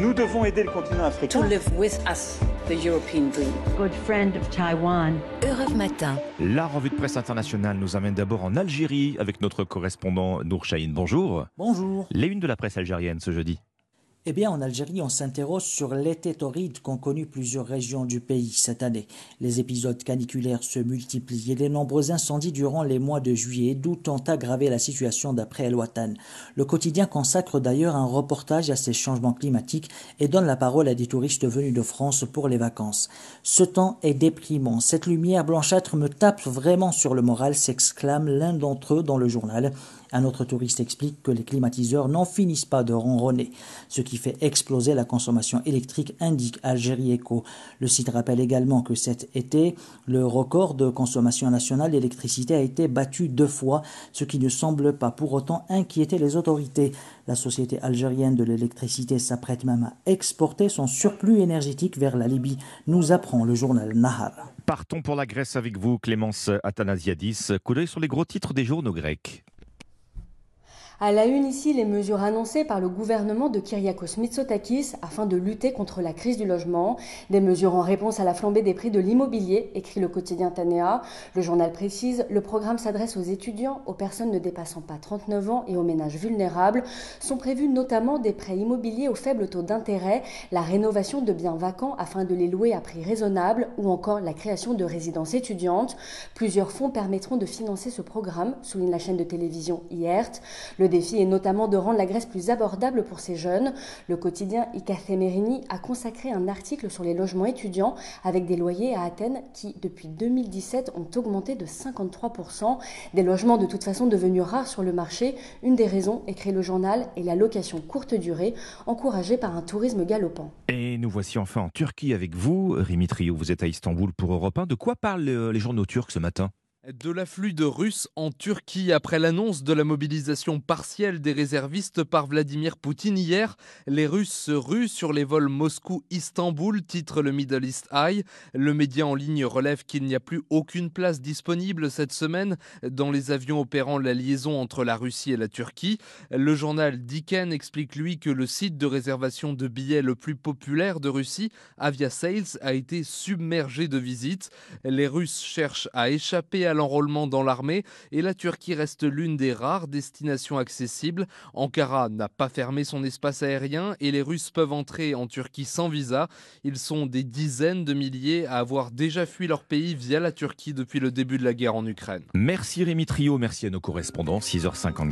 Nous devons aider le continent africain. To live with us, the European dream. Good friend of Taiwan. Europe Matin. La revue de presse internationale nous amène d'abord en Algérie avec notre correspondant Nour Chahine. Bonjour. Bonjour. Les unes de la presse algérienne ce jeudi. Eh bien, en Algérie, on s'interroge sur l'été torride qu'ont connu plusieurs régions du pays cette année. Les épisodes caniculaires se multiplient et les nombreux incendies durant les mois de juillet et d'août ont aggravé la situation d'après El Watan. Le quotidien consacre d'ailleurs un reportage à ces changements climatiques et donne la parole à des touristes venus de France pour les vacances. Ce temps est déprimant. Cette lumière blanchâtre me tape vraiment sur le moral, s'exclame l'un d'entre eux dans le journal. Un autre touriste explique que les climatiseurs n'en finissent pas de ronronner, ce qui fait exploser la consommation électrique, indique Algérie Eco. Le site rappelle également que cet été, le record de consommation nationale d'électricité a été battu deux fois, ce qui ne semble pas pour autant inquiéter les autorités. La société algérienne de l'électricité s'apprête même à exporter son surplus énergétique vers la Libye, nous apprend le journal Nahar. Partons pour la Grèce avec vous, Clémence Athanasiadis. Coup d'œil sur les gros titres des journaux grecs. À la une ici, les mesures annoncées par le gouvernement de Kyriakos Mitsotakis afin de lutter contre la crise du logement. Des mesures en réponse à la flambée des prix de l'immobilier, écrit le quotidien Tanea. Le journal précise, le programme s'adresse aux étudiants, aux personnes ne dépassant pas 39 ans et aux ménages vulnérables. Sont prévus notamment des prêts immobiliers au faible taux d'intérêt, la rénovation de biens vacants afin de les louer à prix raisonnable ou encore la création de résidences étudiantes. Plusieurs fonds permettront de financer ce programme, souligne la chaîne de télévision IERT. Le défi est notamment de rendre la Grèce plus abordable pour ces jeunes. Le quotidien Merini a consacré un article sur les logements étudiants avec des loyers à Athènes qui, depuis 2017, ont augmenté de 53%. Des logements de toute façon devenus rares sur le marché. Une des raisons, écrit le journal, est la location courte durée, encouragée par un tourisme galopant. Et nous voici enfin en Turquie avec vous, Rimitrio. Vous êtes à Istanbul pour Europe 1. De quoi parlent euh, les journaux turcs ce matin? De l'afflux de Russes en Turquie après l'annonce de la mobilisation partielle des réservistes par Vladimir Poutine hier. Les Russes se ruent sur les vols Moscou-Istanbul, titre le Middle East Eye. Le média en ligne relève qu'il n'y a plus aucune place disponible cette semaine dans les avions opérant la liaison entre la Russie et la Turquie. Le journal Diken explique lui que le site de réservation de billets le plus populaire de Russie, Avia Sales, a été submergé de visites. Les Russes cherchent à échapper à l'enrôlement dans l'armée et la Turquie reste l'une des rares destinations accessibles. Ankara n'a pas fermé son espace aérien et les Russes peuvent entrer en Turquie sans visa. Ils sont des dizaines de milliers à avoir déjà fui leur pays via la Turquie depuis le début de la guerre en Ukraine. Merci Rémi Trio, merci à nos correspondants. 6h50.